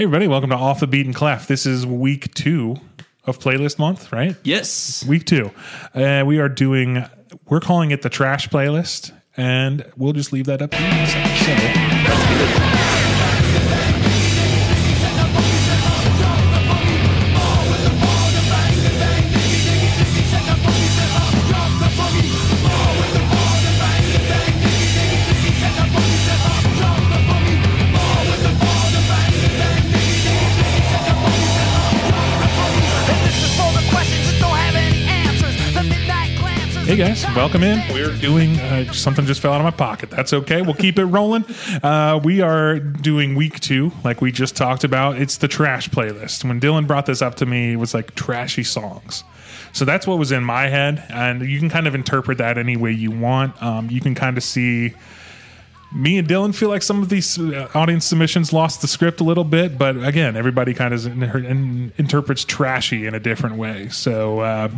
Hey, everybody, welcome to Off the Beaten Clef. This is week two of playlist month, right? Yes. Week two. Uh, we are doing, we're calling it the trash playlist, and we'll just leave that up to you. So, Hey guys, welcome in. We're doing uh, something just fell out of my pocket. That's okay. We'll keep it rolling. Uh, we are doing week two, like we just talked about. It's the trash playlist. When Dylan brought this up to me, it was like trashy songs. So that's what was in my head, and you can kind of interpret that any way you want. Um, you can kind of see me and Dylan feel like some of these uh, audience submissions lost the script a little bit, but again, everybody kind of in, in, interprets trashy in a different way. So. Uh,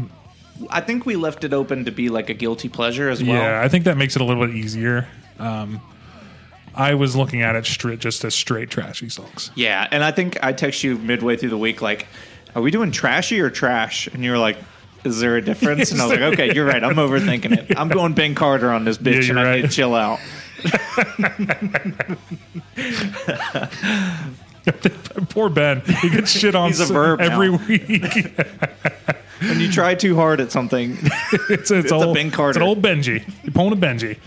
I think we left it open to be like a guilty pleasure as well. Yeah, I think that makes it a little bit easier. Um, I was looking at it straight, just as straight trashy songs. Yeah, and I think I text you midway through the week like, "Are we doing trashy or trash?" And you were like, "Is there a difference?" And I was like, "Okay, you're right. I'm overthinking it. I'm going Ben Carter on this bitch, Yeah, and you're I need to chill out." Poor Ben, he gets shit on He's a s- verb now. every week. When you try too hard at something, it's, it's, a old, Ben Carter. It's an old Benji. You're pulling a Benji.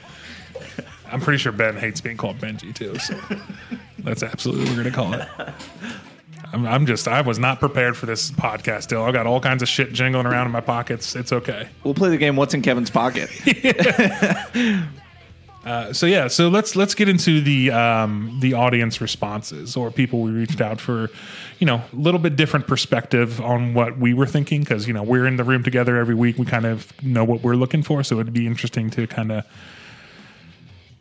I'm pretty sure Ben hates being called Benji too. So that's absolutely what we're gonna call it. I'm, I'm just. I was not prepared for this podcast. Still, I got all kinds of shit jingling around in my pockets. It's okay. we'll play the game. What's in Kevin's pocket? so yeah, so let's let's get into the um, the audience responses or people we reached out for, you know, a little bit different perspective on what we were thinking because you know we're in the room together every week. We kind of know what we're looking for, so it'd be interesting to kind of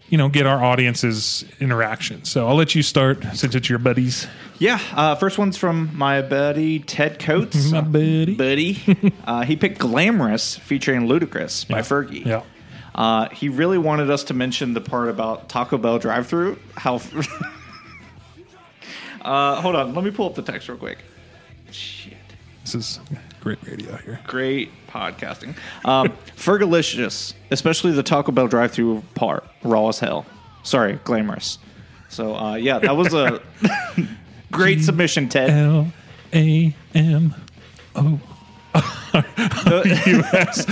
you know get our audience's interaction. So I'll let you start since it's your buddies. Yeah, uh, first one's from my buddy Ted Coates. My buddy. buddy. uh, he picked "Glamorous" featuring Ludacris by Fergie. Yeah. Uh, he really wanted us to mention the part about Taco Bell drive-through. How? uh, hold on, let me pull up the text real quick. Shit, This is great radio here. great podcasting. Um, Fergalicious, especially the Taco Bell drive-through part, raw as hell. Sorry, glamorous. So uh, yeah, that was a great submission, Ted. L A M O U.S.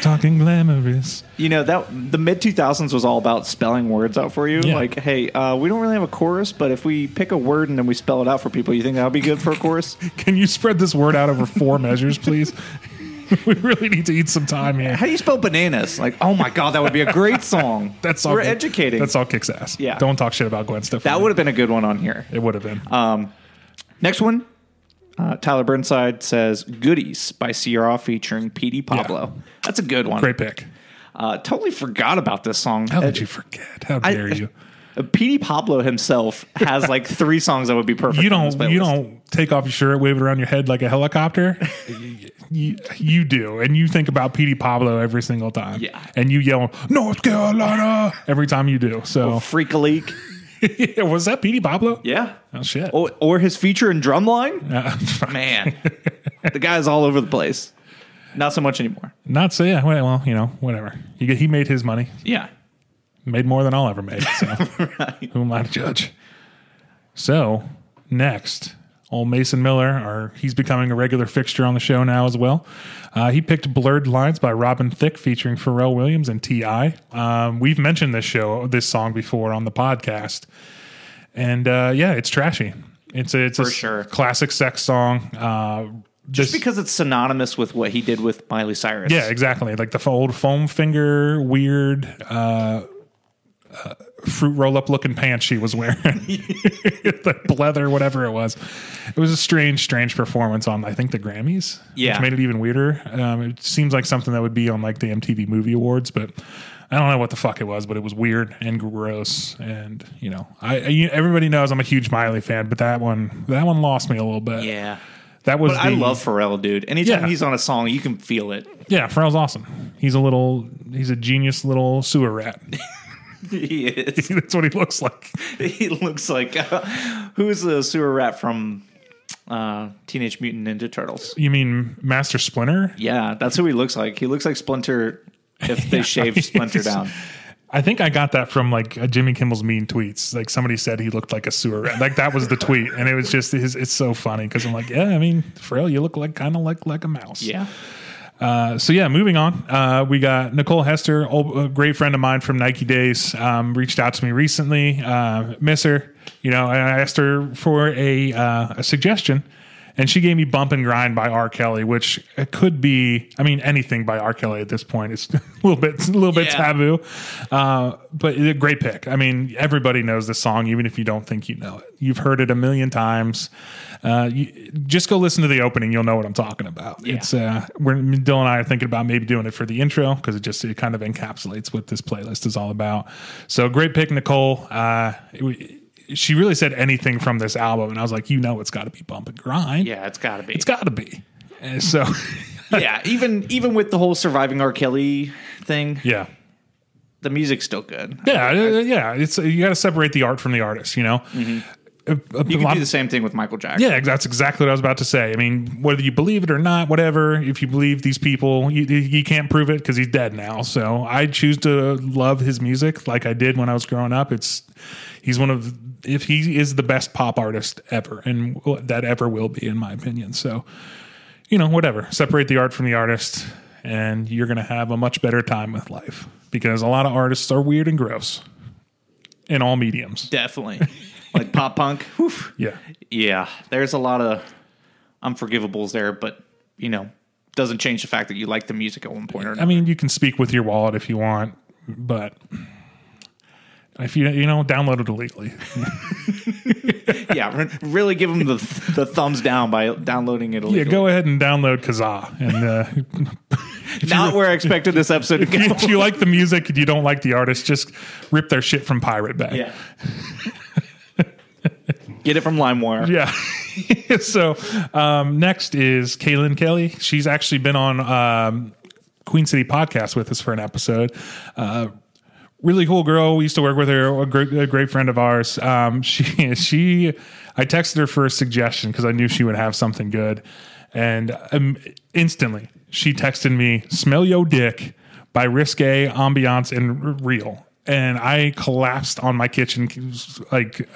Talking glamorous. You know that the mid two thousands was all about spelling words out for you. Yeah. Like, hey, uh, we don't really have a chorus, but if we pick a word and then we spell it out for people, you think that'll be good for a chorus? Can you spread this word out over four measures, please? we really need to eat some time here. How do you spell bananas? Like, oh my god, that would be a great song. That's all. we're good. educating. That's all kicks ass. Yeah. Don't talk shit about Gwen Stefani. that would have been a good one on here. It would have been. Um, next one, uh, Tyler Burnside says "Goodies" by Ciara featuring Petey Pablo. That's a good one. Great pick. Uh, totally forgot about this song. How did Uh, you forget? How I- dare you? uh, Petey Pablo himself has like three songs that would be perfect. You don't. You don't take off your shirt, wave it around your head like a helicopter. you, you do, and you think about Petey Pablo every single time. Yeah. And you yell North Carolina every time you do. So Freak a Leak. was that Petey Pablo? Yeah. Oh shit. Or, or his feature in Drumline. Uh, Man, the guy's all over the place. Not so much anymore. not so. Yeah. Well, you know, whatever. He, he made his money. Yeah. made more than I'll ever make. So who am I to judge? So next, old Mason Miller, or he's becoming a regular fixture on the show now as well. Uh, he picked "Blurred Lines" by Robin Thicke, featuring Pharrell Williams and Ti. Um, we've mentioned this show, this song before on the podcast, and uh, yeah, it's trashy. It's a, it's For s- sure. classic sex song. Uh, Just this- because it's synonymous with what he did with Miley Cyrus. yeah, exactly. Like the old foam finger, weird uh, fruit roll up looking pants she was wearing, the leather, whatever it was. It was a strange, strange performance on I think the Grammys. Yeah. which made it even weirder. Um, it seems like something that would be on like the MTV Movie Awards, but. I don't know what the fuck it was, but it was weird and gross. And you know, I, I everybody knows I'm a huge Miley fan, but that one that one lost me a little bit. Yeah. that was. But I love Pharrell, dude. Anytime Yeah. he's on a song, you can feel it. Yeah, Pharrell's awesome. He's a little, he's a genius little sewer rat. he is. That's what he looks like. he looks like uh, who's the sewer rat from uh, Teenage Mutant Ninja Turtles? You mean Master Splinter? Yeah, that's who he looks like. He looks like Splinter if they shaved Splinter down. I think I got that from like Jimmy Kimmel's mean tweets. Like somebody said he looked like a sewer rat. Like that was the tweet, and it was just his, it's so funny because I'm like, yeah, I mean, Pharrell, you look like kind of like like a mouse. Yeah. Uh, so yeah, moving on. Uh, we got Nicole Hester, old, a great friend of mine from Nike days, um, reached out to me recently. Uh, miss her, you know. I asked her for a uh, a suggestion, and she gave me "Bump and Grind" by R. Kelly, which it could be. I mean, anything by R. Kelly at this point It's a little bit a little bit Yeah. taboo, uh, but a great pick. I mean, everybody knows this song, even if you don't think you know it. You've heard it a million times. Uh, you, just go listen to the opening; you'll know what I'm talking about. It's uh, we're Dylan and I are thinking about maybe doing it for the intro because it just it kind of encapsulates what this playlist is all about. So great pick, Nicole. Uh, it- she really said anything from this album, and I was like, you know, it's got to be bump and grind. Yeah, it's got to be. it's got to be. And so, yeah, even even with the whole surviving R. Kelly thing, yeah. the music's still good. Yeah, uh, yeah, it's you got to separate the art from the artist, you know. A- a Mm-hmm. You can do the same thing with Michael Jackson. Yeah, that's exactly what I was about to say. I mean, whether you believe it or not, whatever. If you believe these people, you, you can't prove it because he's dead now. So I choose to love his music like I did when I was growing up. It's he's one of if he is the best pop artist ever, and that ever will be, in my opinion. So you know, whatever. Separate the art from the artist, and you're going to have a much better time with life because a lot of artists are weird and gross in all mediums. Definitely. like pop punk. Whew. Yeah. Yeah, there's a lot of unforgivables there, but you know, doesn't change the fact that you like the music at one point or I mean, you can speak with your wallet if you want, but if you you know, download it illegally. yeah, re- really give them the the thumbs down by downloading it. Illegally. Yeah, go ahead and download Kazaa. And uh, Not where I expected this episode to go. if you like the music and you don't like the artist, just rip their shit from Pirate Bay. yeah. Get it from LimeWire. Yeah. so um, next is Kaylin Kelly. She's actually been on um, Queen City podcast with us for an episode. Uh, really cool girl. We used to work with her. A great, a great friend of ours. Um, she she. I texted her for a suggestion because I knew she would have something good, and um, instantly she texted me "Smell Yo Dick" by Riskay, Ambiance, and Real, and I collapsed on my kitchen like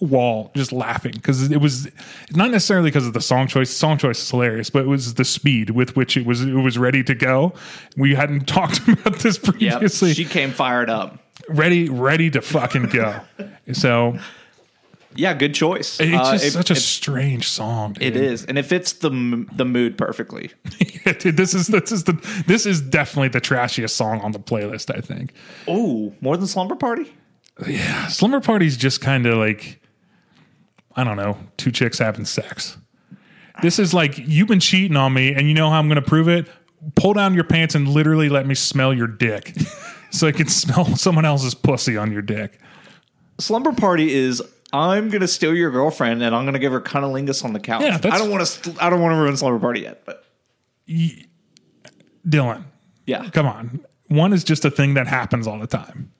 wall just laughing because it was not necessarily because of the song choice. The song choice is hilarious, but it was the speed with which it was it was ready to go. We hadn't talked about this Yep. previously. She came fired up. ready, ready to fucking go. so Yeah, good choice. it's Uh, it- such a it- strange song. dude. it is, and it fits the the mood perfectly. Dude, this is this is the this is definitely the trashiest song on the playlist. I think. Oh, more than Slumber Party. Yeah, Slumber Party's just kind of like, I don't know, two chicks having sex. This is like, you've been cheating on me, and you know how I'm going to prove it? Pull down your pants and literally let me smell your dick so I can smell someone else's pussy on your dick. Slumber Party is I'm gonna steal your girlfriend and I'm gonna give her cunnilingus on the couch. Yeah, that's- I don't want to. St- I don't want to ruin Slumber Party yet, but Dylan, yeah, come on. One is just a thing that happens all the time.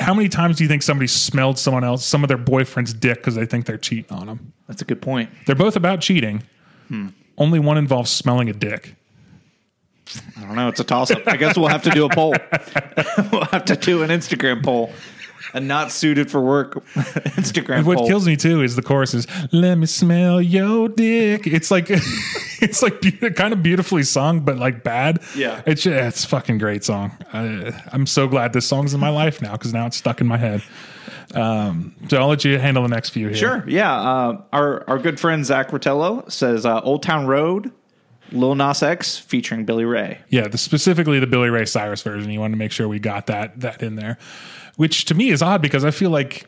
How many times do you think somebody smelled someone else, some of their boyfriend's dick, because they think they're cheating on them? that's a good point. They're both about cheating. Hmm. Only one involves smelling a dick. I don't know. It's a toss up. I guess we'll have to do a poll. we'll have to do an Instagram poll. A not suited for work Instagram What poll. kills me too is the chorus is "Let me smell your dick." It's like it's like be- kind of beautifully sung, but like bad. Yeah. it's it's a fucking great song. I, I'm so glad this song's in my life now because now it's stuck in my head. Um, so I'll let you handle the next few here. Sure. Yeah. Uh, our our good friend Zach Rotello says uh, Old Town Road, Lil Nas X featuring Billy Ray. Yeah, the, specifically the Billy Ray Cyrus version. You wanted to make sure we got that that in there, which to me is odd because I feel like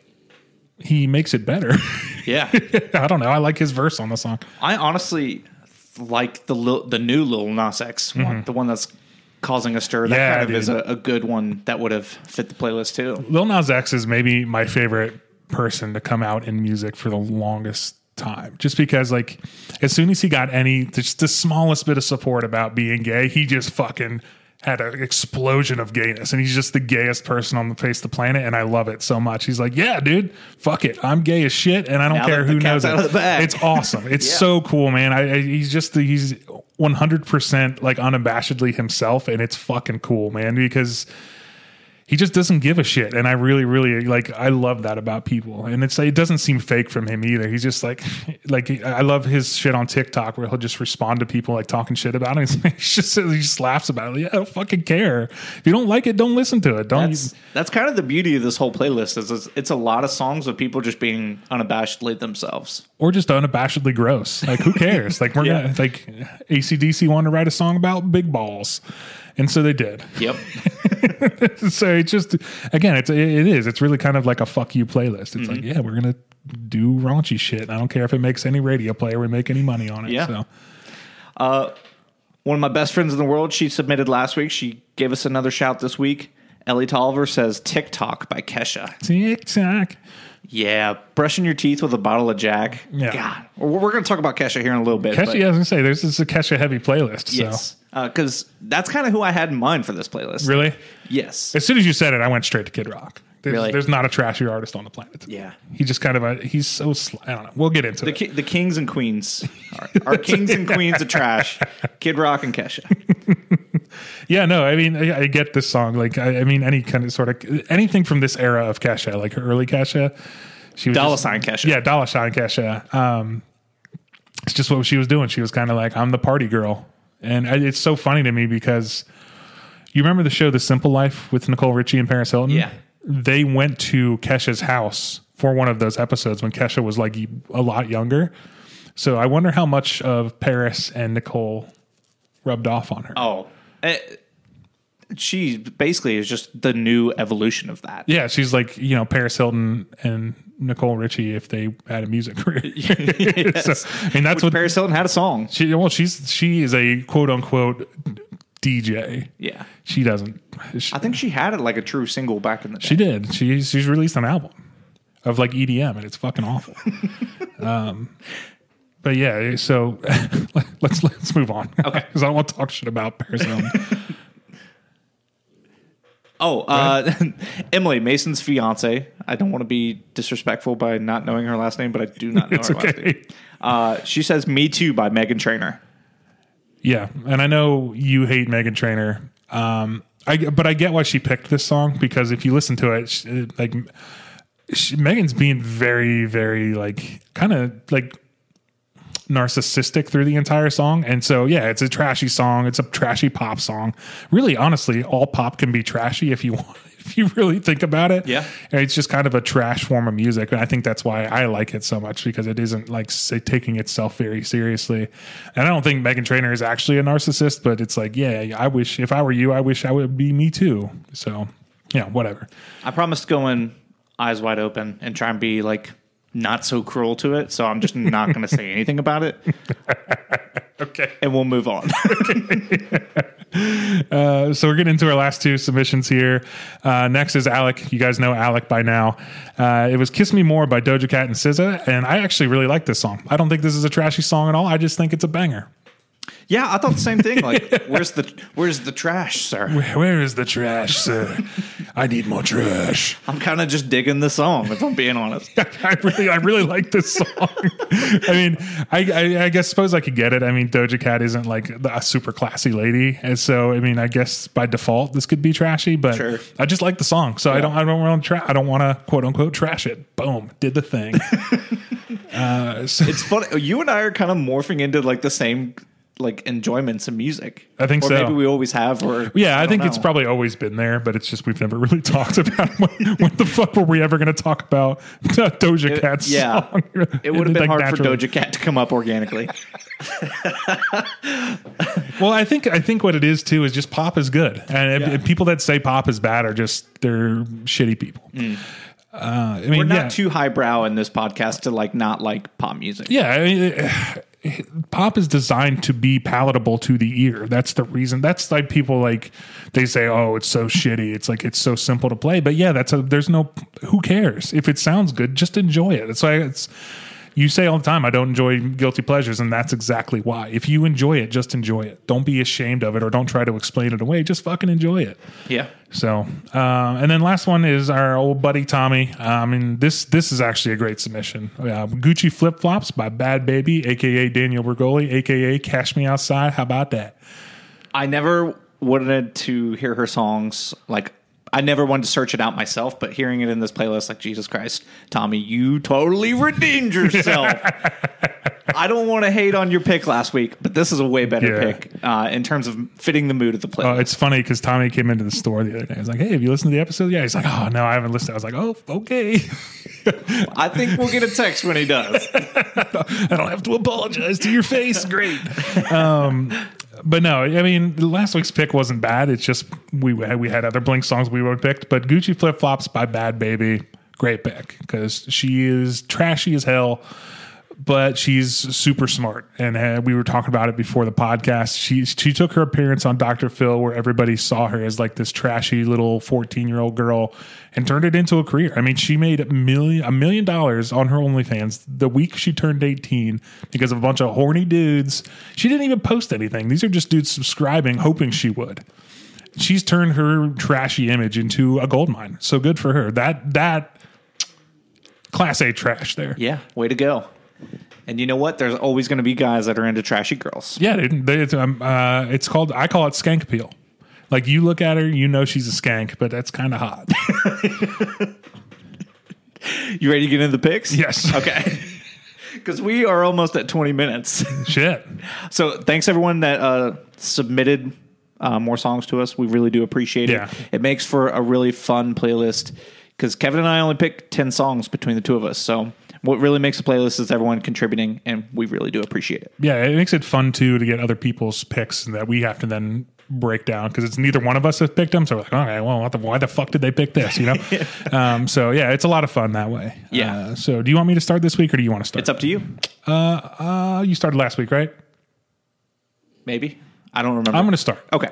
he makes it better. Yeah. I don't know. I like his verse on the song. I honestly like the Lil, the new Lil Nas X one, the one that's causing a stir. That Mm-hmm. Yeah, kind of is a, a good one that would have fit the playlist too. Lil Nas X is maybe my favorite person to come out in music for the longest time. Just because, like, as soon as he got any, just the smallest bit of support about being gay, he just fucking had an explosion of gayness and he's just the gayest person on the face of the planet and I love it so much. He's like, "Yeah, dude, fuck it. I'm gay as shit and I don't Now care who knows it." of the bag. It's awesome. It's Yeah. so cool, man. I, I he's just he's 100% like unabashedly himself and it's fucking cool, man, because he just doesn't give a shit. And i really really like i love that about people. And it's it doesn't seem fake from him either. He's just like like i love his shit on tiktok where he'll just respond to people like talking shit about him. He's just he just laughs about it. Yeah i don't fucking care. If you don't like it don't listen to it. Don't That's that's kind of the beauty of this whole playlist is it's, it's a lot of songs of people just being unabashedly themselves. or just unabashedly gross. Like who cares? Like we're Yeah. gonna like AC/DC wanted to write a song about big balls and so they did Yep. so it's just again it's it is it's really kind of like a fuck you playlist it's like mm-hmm. yeah we're gonna do raunchy shit i don't care if it makes any radio play or we make any money on it Yeah. so uh, One of my best friends in the world, she submitted last week. She gave us another shout this week. Ellie Tolliver says TikTok by Kesha. tick tock Yeah, brushing your teeth with a bottle of Jack. Yeah. God, we're, we're going to talk about Kesha here in a little bit. Kesha, but yeah, I was gonna say there's this is a Kesha heavy playlist. yes, uh, because that's kind of who I had in mind for this playlist. Really, Yes. as soon as you said it, I went straight to Kid Rock. There's, Really? there's not a trashier artist on the planet. Yeah. he just kind of a he's so sl- I don't know. We'll get into The, it. ki- the kings and queens are, are kings and queens of trash. Kid Rock and Kesha. Yeah, no, I mean, I, I get this song. Like, I, I mean, any kind of sort of anything from this era of Kesha, like her early Kesha. She was Dollar just- sign Kesha. Yeah, dollar sign Kesha. Um, it's just what she was doing. She was kind of like, I'm the party girl, and I, it's so funny to me because you remember the show The Simple Life with Nicole Richie and Paris Hilton. Yeah. They went to Kesha's house for one of those episodes when Kesha was like a lot younger. So I wonder how much of Paris and Nicole rubbed off on her. Oh, eh, she basically is just the new evolution of that. Yeah, she's like you know Paris Hilton and Nicole Richie if they had a music career. So, I mean, that's what Paris Hilton had a song. she. Well, she's she is a quote unquote DJ. Yeah. She doesn't. She, I think she had it like a true single back in the day. she did. She she's released an album of like EDM, and it's fucking awful. um, but yeah, so let's let's move on. Okay, because I don't want to talk shit about Paris Hilton. Oh, uh, Emily Mason's fiance. I don't want to be disrespectful by not knowing her last name, but I do not know It's her last okay. name. Uh, she says "Me Too" by Meghan Trainor. Yeah, and I know you hate Meghan Trainor. Um, I but I get why she picked this song because if you listen to it, she, like she, Meghan's being very, very like kind of like narcissistic through the entire song, and so yeah, it's a trashy song. It's a trashy pop song. Really, honestly, all pop can be trashy if you want. If you really think about it, Yeah. And it's just kind of a trash form of music, and I think that's why I like it so much because it isn't like say, taking itself very seriously. And I don't think Meghan Trainor is actually a narcissist, but it's like, yeah, I wish if I were you, I wish I would be me too. So, yeah, whatever. I promised to go in eyes wide open and try and be like not so cruel to it. So I'm just not going to say anything about it, Okay. and we'll move on. Uh, so we're getting into our last two submissions here. Uh, next is Alec. You guys know Alec by now. Uh, it was "Kiss Me More" by Doja Cat and SZA, and I actually really like this song. I don't think this is a trashy song at all. I just think it's a banger. Yeah, I thought the same thing. Like, where's the where's the trash, sir? Where- where is the trash, sir? I need more trash. I'm kind of just digging the song, if I'm being honest. I really, I really like this song. I mean, I, I, I guess suppose I could get it. I mean, Doja Cat isn't like a super classy lady, and so I mean, I guess by default this could be trashy, but Sure. I just like the song, so I don't, I don't want to, tra- I don't want to quote unquote trash it. Boom, did the thing. uh, so, It's funny. You and I are kind of morphing into like the same like enjoyments of music. I think or so. Maybe we always have. Or yeah, I, don't think it's probably always been there, but it's just we've never really talked about it. when, when the fuck were we ever going to talk about Doja Cat's yeah. song? It would have been Like, hard naturally. for Doja Cat to come up organically. Well, I think I think what it is too is just pop is good, and Yeah. and people that say pop is bad are just they're shitty people. Uh, I mean, Mm. We're not yeah, too highbrow in this podcast to like not like pop music. yeah. I mean, pop is designed to be palatable to the ear. That's the reason. That's like people like they say, "Oh, it's so shitty." It's like it's so simple to play, but yeah, that's a. There's no. Who cares if it sounds good? Just enjoy it. It's like it's. You say all the time, I don't enjoy guilty pleasures, and that's exactly why. If you enjoy it, just enjoy it. Don't be ashamed of it or don't try to explain it away. Just fucking enjoy it. Yeah. So, uh, and then last one is our old buddy Tommy. Uh, I mean, this this is actually a great submission. Uh, Gucci Flip Flops by Bhad Bhabie, aka Danielle Bregoli, aka Cash Me Outside. How about that? I never wanted to hear her songs like I never wanted to search it out myself, but hearing it in this playlist, like Jesus Christ, Tommy, you totally redeemed yourself. I don't want to hate on your pick last week, but this is a way better Yeah. pick uh, in terms of fitting the mood of the Uh, playlist. it's funny because Tommy came into the store the other day. I was like, "Hey, have you listened to the episode?" Yeah. He's like, "Oh no, I haven't listened." I was like, "Oh, okay." I think we'll get a text when he does. I don't have to apologize to your face. Great. Um, but no, I mean, last week's pick wasn't bad. It's just we had, we had other Blink songs we would picked, but Gucci Flip Flops by Bhad Bhabie, great pick because she is trashy as hell. But she's super smart, and uh, we were talking about it before the podcast. She she took her appearance on Dr. Phil, where everybody saw her as like this trashy little fourteen year old girl, and turned it into a career. I mean, she made a million a million dollars on her OnlyFans the week she turned eighteen because of a bunch of horny dudes. She didn't even post anything. These are just dudes subscribing, hoping she would. She's turned her trashy image into a gold mine. So good for her. That that class A trash there. yeah, way to go. And you know what? There's always going to be guys that are into trashy girls. Yeah, dude. They- It's, um, uh, it's called. I call it skank appeal. Like you look at her, you know she's a skank, but that's kind of hot. You ready to get into the picks? yes. Okay. Because we are almost at 20 minutes. Shit. So thanks everyone that uh, submitted uh, more songs to us. We really do appreciate Yeah. it. It makes for a really fun playlist because Kevin and I only picked 10 songs between the two of us. So what really makes a playlist is everyone contributing, and we really do appreciate it. Yeah, it makes it fun too to get other people's picks and that we have to then break down because it's neither one of us have picked them. So we're like, okay, well, what the, why the fuck did they pick this? You know. um, so yeah, it's a lot of fun that way. Yeah. Uh, so do you want me to start this week or do you want to start? It's up to you. Uh, you started last week, right? Maybe. I don't remember. I'm going to start. okay.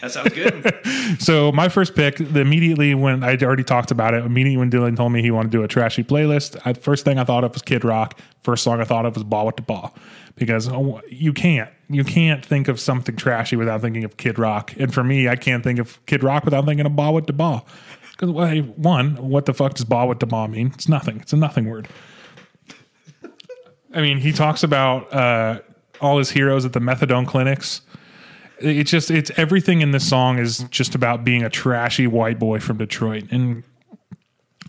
That sounds good. So my first pick, immediately when I already talked about it, immediately when Dylan told me he wanted to do a trashy playlist, I, first thing I thought of was Kid Rock. First song I thought of was Bawitdaba, because oh, you can't you can't think of something trashy without thinking of Kid Rock. And for me, I can't think of Kid Rock without thinking of Bawitdaba. Because well, hey, one, what the fuck does Bawitdaba mean? It's nothing. It's a nothing word. I mean, he talks about uh, all his heroes at the methadone clinics it's just it's everything in this song is just about being a trashy white boy from Detroit. And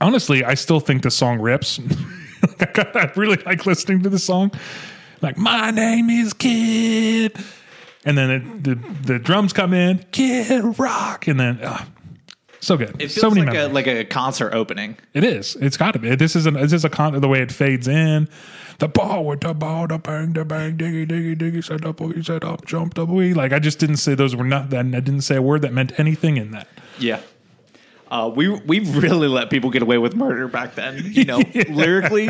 honestly, I still think the song rips. I really like listening to the song. Like my name is Kid, and then it, the the drums come in, Kid Rock, and then uh, so good. It so feels many like a, like a concert opening. It is. It's got to be. This is an. This is a con. The way it fades in, the ball with the ball, the bang, the bang, diggy, diggy, diggy, set up, boogie, set up, jump, the boogie. Like I just didn't say those were not. That I didn't say a word that meant anything in that. Yeah. Uh, we we really let people get away with murder back then. You know, lyrically,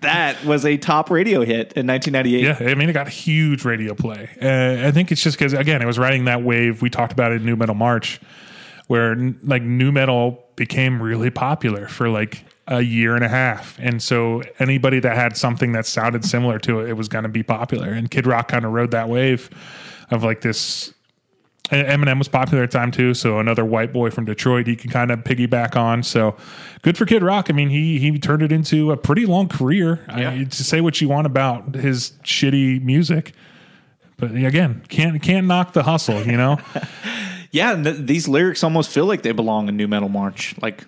that was a top radio hit in 1998. Yeah, I mean, it got huge radio play. Uh, I think it's just because again, it was riding that wave. We talked about it in Nu Metal March, where n- like nu metal became really popular for like a year and a half, and so anybody that had something that sounded similar to it, it was going to be popular. And Kid Rock kind of rode that wave of like this. Eminem was popular at the time too, so another white boy from Detroit he can kind of piggyback on. So good for Kid Rock. I mean, he he turned it into a pretty long career. Yeah. I, to say what you want about his shitty music, but again, can't can't knock the hustle. You know, Yeah, and th- these lyrics almost feel like they belong in Nu Metal March. Like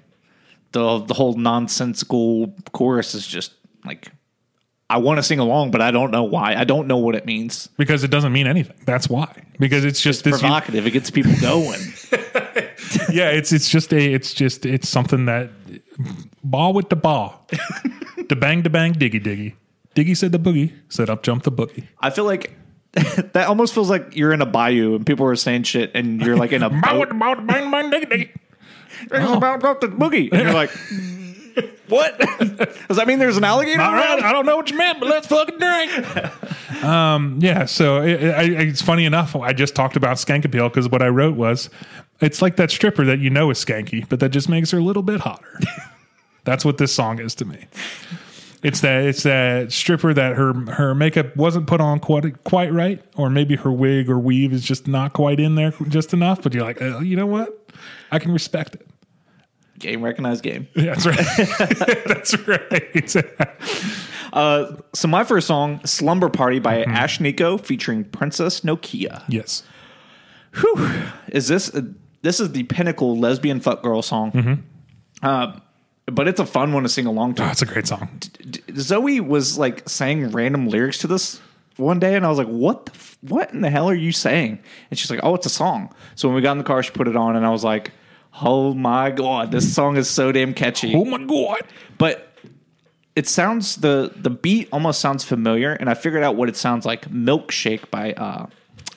the the whole nonsensical chorus is just like I want to sing along, but I don't know why. I don't know what it means. because it doesn't mean anything. That's why. Because it's just this. Provocative. It gets people going. yeah, it's it's just a it's just it's something that ball with the ball, the bang the bang diggy diggy. Diggy said the boogie, said up jump the boogie. I feel like that almost feels like you're in a bayou and people are saying shit and you're like in a Ball with boat. The ball, bang bang diggy diggy. It's about about the boogie. And you're like, what? Does that mean there's an alligator All right, around? I don't know what you meant, but let's fucking drink. um, yeah, so it, it, it's funny enough. I just talked about skank appeal because what I wrote was, it's like that stripper that you know is skanky, but that just makes her a little bit hotter. That's what this song is to me. It's that it's that stripper that her her makeup wasn't put on quite quite right, or maybe her wig or weave is just not quite in there just enough. But you're like, uh, you know what? I can respect it. Game recognized game. Yeah, that's right. that's right. Uh, so my first song, "Slumber Party" by Ashnikko, featuring Princess Nokia. yes. Whew. Is this this is the pinnacle lesbian fuck girl song? Uh, but it's a fun one to sing along to. Oh, it's a great song. D- Zoe was like saying random lyrics to this one day, and I was like, "What? The f- what in the hell are you saying?" And she's like, "Oh, it's a song." So when we got in the car, she put it on, and I was like, "Oh my god, this song is so damn catchy." Oh my god. But it sounds the the beat almost sounds familiar, and I figured out what it sounds like. "Milkshake" by uh,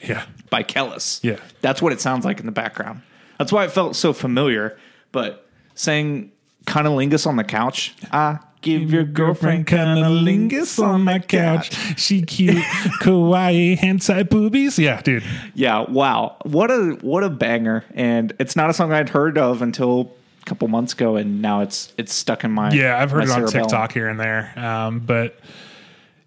Yeah. by Kelis. Yeah. That's what it sounds like in the background. That's why it felt so familiar. But saying cunnilingus on the couch, I give your girlfriend cunnilingus on my couch. She cute, kawaii, hentai boobies. Yeah, dude. Yeah, wow. What a what a banger. And it's not a song I'd heard of until a couple months ago and now it's it's stuck in my Yeah, I've heard it on cerebellum. TikTok here and there. Um, but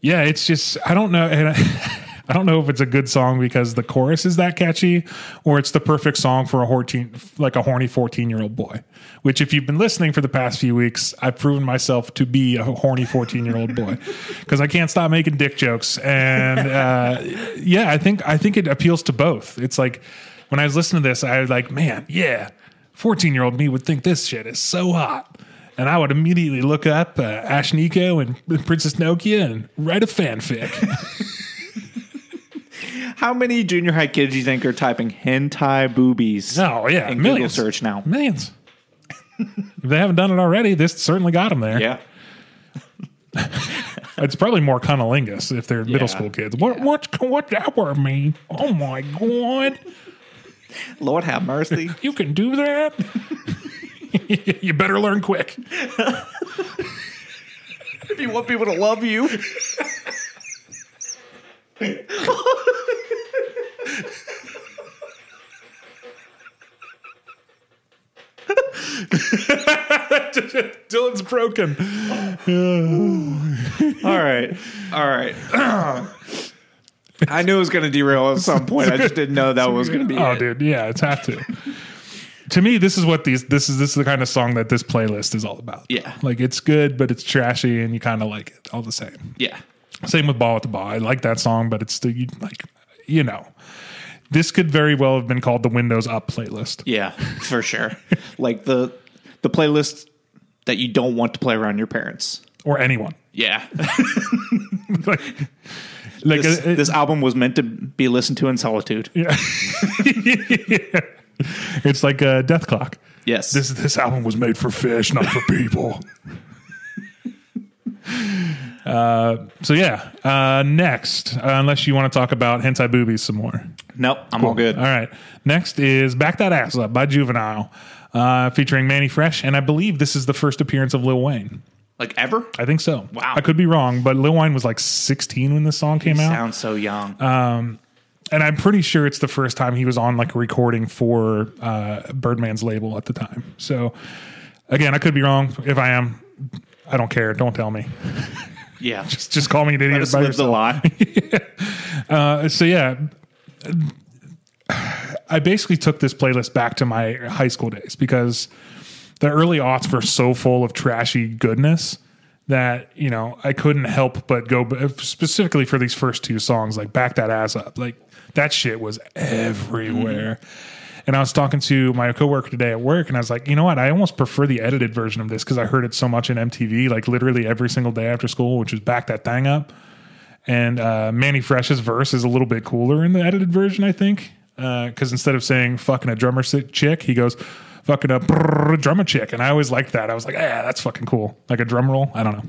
yeah, it's just I don't know. I, don't know if it's a good song because the chorus is that catchy, or it's the perfect song for a horny, like a horny fourteen year old boy. Which, if you've been listening for the past few weeks, I've proven myself to be a horny fourteen year old boy because I can't stop making dick jokes. And uh, yeah, I think I think it appeals to both. It's like when I was listening to this, I was like, man, yeah, fourteen year old me would think this shit is so hot. And I would immediately look up uh, Ashnikko and Princess Nokia and write a fanfic. How many junior high kids do you think are typing hentai boobies? Oh yeah, in millions. Google search now. Millions. if they haven't done it already, this certainly got them there. Yeah. It's probably more cunnilingus if they're Yeah. middle school kids. What what what that word mean? Oh my god, Lord have mercy. you can do that. you better learn quick. if you want people to love you. Dylan's broken. All right. All right. I knew it was going to derail at some point. I just didn't know that was going to be Oh, it. dude, yeah, it's have to. to me, this is what these this is this is the kind of song that this playlist is all about. Yeah. like it's good, but it's trashy, and you kind of like it all the same. Yeah. Same with Bawitdaba. I like that song, but it's still you, like you know, this could very well have been called the Windows Up playlist. Yeah, for sure. like the the playlist that you don't want to play around your parents. or anyone. Yeah. like, like this, uh, this album was meant to be listened to in solitude. Yeah. yeah. it's like a death clock. Yes. This this album was made for fish, not for people. Uh, so yeah. Uh, next, uh, unless you want to talk about hentai boobies some more. nope, I'm all good. All right. Next is "Back That Ass Up" by Juvenile, uh, featuring Mannie Fresh, and I believe this is the first appearance of Lil Wayne. Like ever? I think so. Wow. I could be wrong, but Lil Wayne was like 16 when this song came out. Sounds so young. Um, and I'm pretty sure it's the first time he was on like a recording for uh, Birdman's label at the time. So again, I could be wrong. If I am, I don't care. Don't tell me. yeah. Just just call me an idiot. By live the yourself. lie. Uh, so yeah, I basically took this playlist back to my high school days because the early aughts were so full of trashy goodness that you know I couldn't help but go specifically for these first two songs, like "Back That Ass Up," like that shit was everywhere. And I was talking to my coworker today at work, and I was like, you know what? I almost prefer the edited version of this because I heard it so much in MTV, like literally every single day after school, which was "Back That Thing Up." And uh, Mannie Fresh's verse is a little bit cooler in the edited version, I think, because instead of saying "fucking a drummer chick," he goes "fucking a brrr drummer chick," and I always liked that. I was like, "Yeah, that's fucking cool." Like a drum roll. I don't know.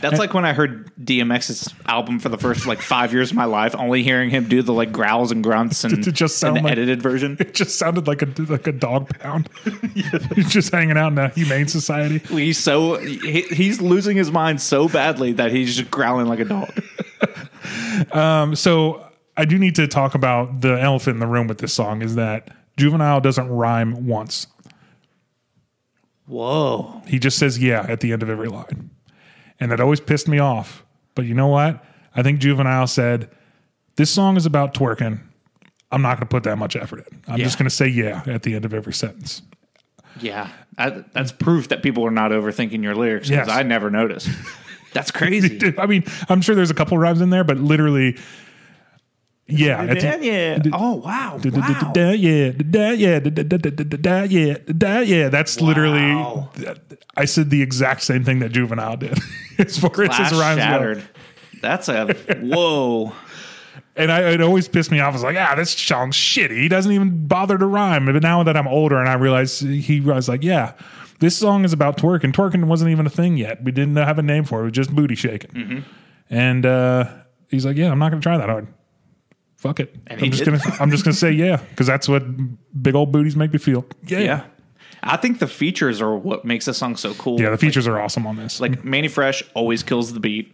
That's like when I heard DMX's album for the first like five years of my life, only hearing him do the like growls and grunts and It just sound the like- edited version. It just sounded like a like a dog pound. He's just hanging out in the humane society. He's so he, he's losing his mind so badly that he's just growling like a dog. Um, so I do need to talk about the elephant in the room with this song is that Juvenile doesn't rhyme once. Whoa. He just says yeah at the end of every line. and that always pissed me off. But you know what? I think Juvenile said, "This song is about twerking. I'm not going to put that much effort in. I'm Yeah. just going to say yeah at the end of every sentence." Yeah, I, that's proof that people are not overthinking your lyrics because Yes. I never noticed. That's crazy. I mean, I'm sure there's a couple rhymes in there, but literally, yeah, yeah. Oh wow. Wow. yeah, yeah, da- yeah, yeah. That's literally. I said the exact same thing that Juvenile did as far as his rhymes shattered. That's a whoa. And I, it always pissed me off. I was like, ah, this song's shitty. He doesn't even bother to rhyme. But now that I'm older and I realize he was like, yeah, this song is about twerking. Twerking wasn't even a thing yet. We didn't have a name for it. It was just booty shaking. Mm-hmm. And uh, he's like, yeah, I'm not going to try that hard. Fuck it. And I'm just did. gonna I'm just gonna say yeah because that's what big old booties make me feel. Yeah, Yeah. I think the features are what makes this song so cool. Yeah, the features are awesome on this. like Mannie Fresh always kills the beat.